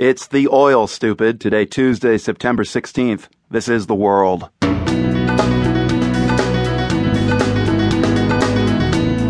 It's the oil, stupid. Today, Tuesday, September 16th. This is the world.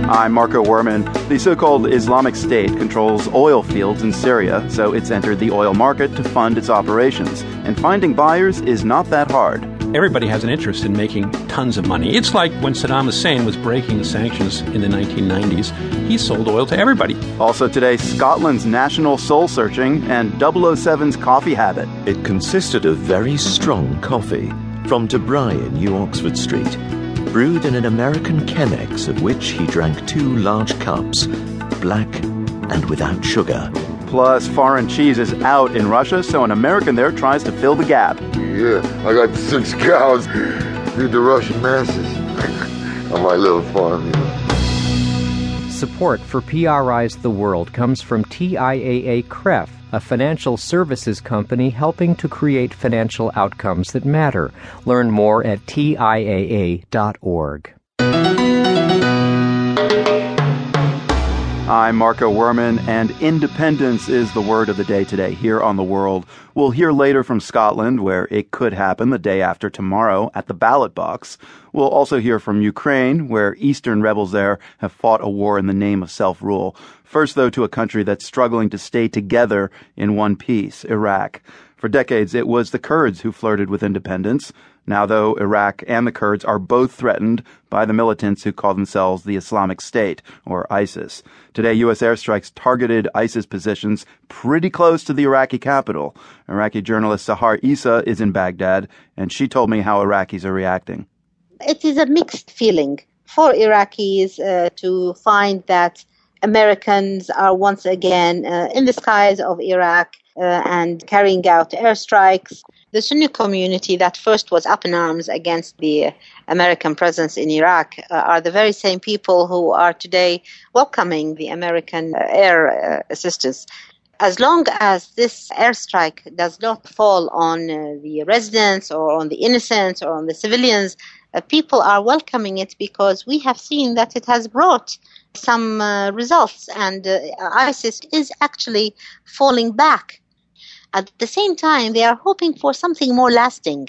I'm Marco Werman. The so called Islamic State controls oil fields in Syria, so it's entered the oil market to fund its operations. And finding buyers is not that hard. Everybody has an interest in making tons of money. It's like when Saddam Hussein was breaking the sanctions in the 1990s, he sold oil to everybody. Also today, Scotland's national soul searching and 007's coffee habit. It consisted of very strong coffee from De Bry in New Oxford Street, brewed in an American Chemex of which he drank two large cups, black and without sugar. Plus, foreign cheese is out in Russia, so an American there tries to fill the gap. Yeah, I got six cows. Feed the Russian masses on my little farm, you know. Support for PRI's The World comes from TIAA CREF, a financial services company helping to create financial outcomes that matter. Learn more at TIAA.org. I'm Marco Werman, and independence is the word of the day today here on The World. We'll hear later from Scotland, where it could happen the day after tomorrow at the ballot box. We'll also hear from Ukraine, where Eastern rebels there have fought a war in the name of self rule. First, though, to a country that's struggling to stay together in one piece Iraq. For decades, it was the Kurds who flirted with independence. Now, though, Iraq and the Kurds are both threatened by the militants who call themselves the Islamic State, or ISIS. Today, U.S. airstrikes targeted ISIS positions pretty close to the Iraqi capital. Iraqi journalist Sahar Issa is in Baghdad, and she told me how Iraqis are reacting. It is a mixed feeling for Iraqis uh, to find that Americans are once again uh, in the skies of Iraq uh, and carrying out airstrikes. The Sunni community that first was up in arms against the American presence in Iraq uh, are the very same people who are today welcoming the American air uh, assistance. As long as this airstrike does not fall on uh, the residents or on the innocents or on the civilians, uh, people are welcoming it because we have seen that it has brought some uh, results and ISIS is actually falling back. At the same time, they are hoping for something more lasting.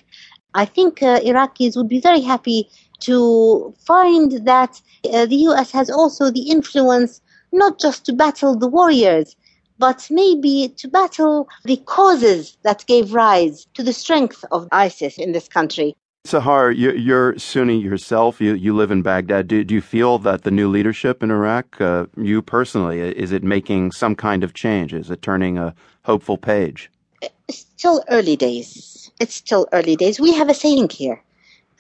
I think Iraqis would be very happy to find that uh, the US has also the influence not just to battle the warriors, but maybe to battle the causes that gave rise to the strength of ISIS in this country. Sahar, you're Sunni yourself. You, you live in Baghdad. Do, do you feel that the new leadership in Iraq, uh, you personally, is it making some kind of change? Is it turning a hopeful page? It's still early days. It's still early days. We have a saying here.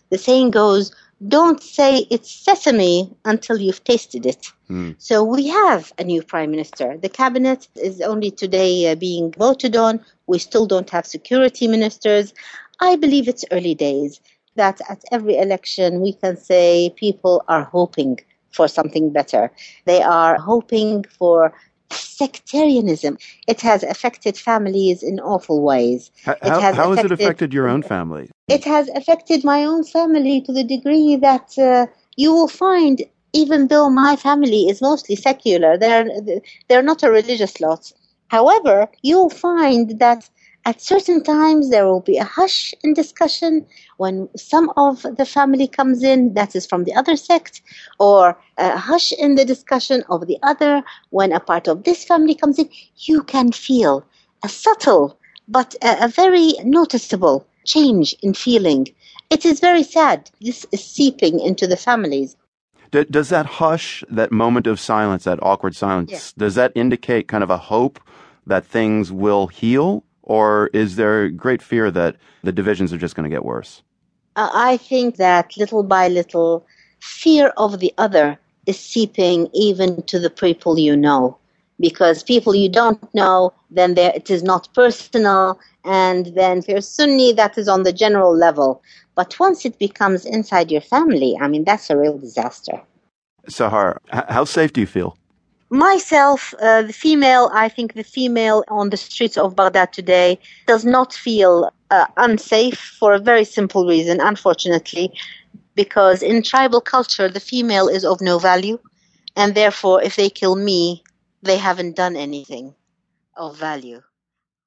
The saying goes, don't say it's sesame until you've tasted it. Mm. So we have a new prime minister. The cabinet is only today uh, being voted on. We still don't have security ministers. I believe it's early days that at every election we can say people are hoping for something better. They are hoping for sectarianism. It has affected families in awful ways. How, it has, how affected, has it affected your own family? It has affected my own family to the degree that uh, you will find, even though my family is mostly secular, they're, they're not a religious lot. However, you'll find that at certain times, there will be a hush in discussion when some of the family comes in that is from the other sect, or a hush in the discussion of the other when a part of this family comes in. You can feel a subtle but a, a very noticeable change in feeling. It is very sad. This is seeping into the families. does that hush, that moment of silence, that awkward silence, does that indicate kind of a hope that things will heal? Or is there great fear that the divisions are just going to get worse? Uh, I think that little by little, fear of the other is seeping even to the people you know. Because people you don't know, then it is not personal, and then if you're Sunni, that is on the general level. But once it becomes inside your family, I mean, that's a real disaster. Sahar, how safe do you feel? Myself, uh, the female, I think the female on the streets of Baghdad today does not feel uh, unsafe for a very simple reason, unfortunately, because in tribal culture, the female is of no value, and therefore, if they kill me, they haven't done anything of value.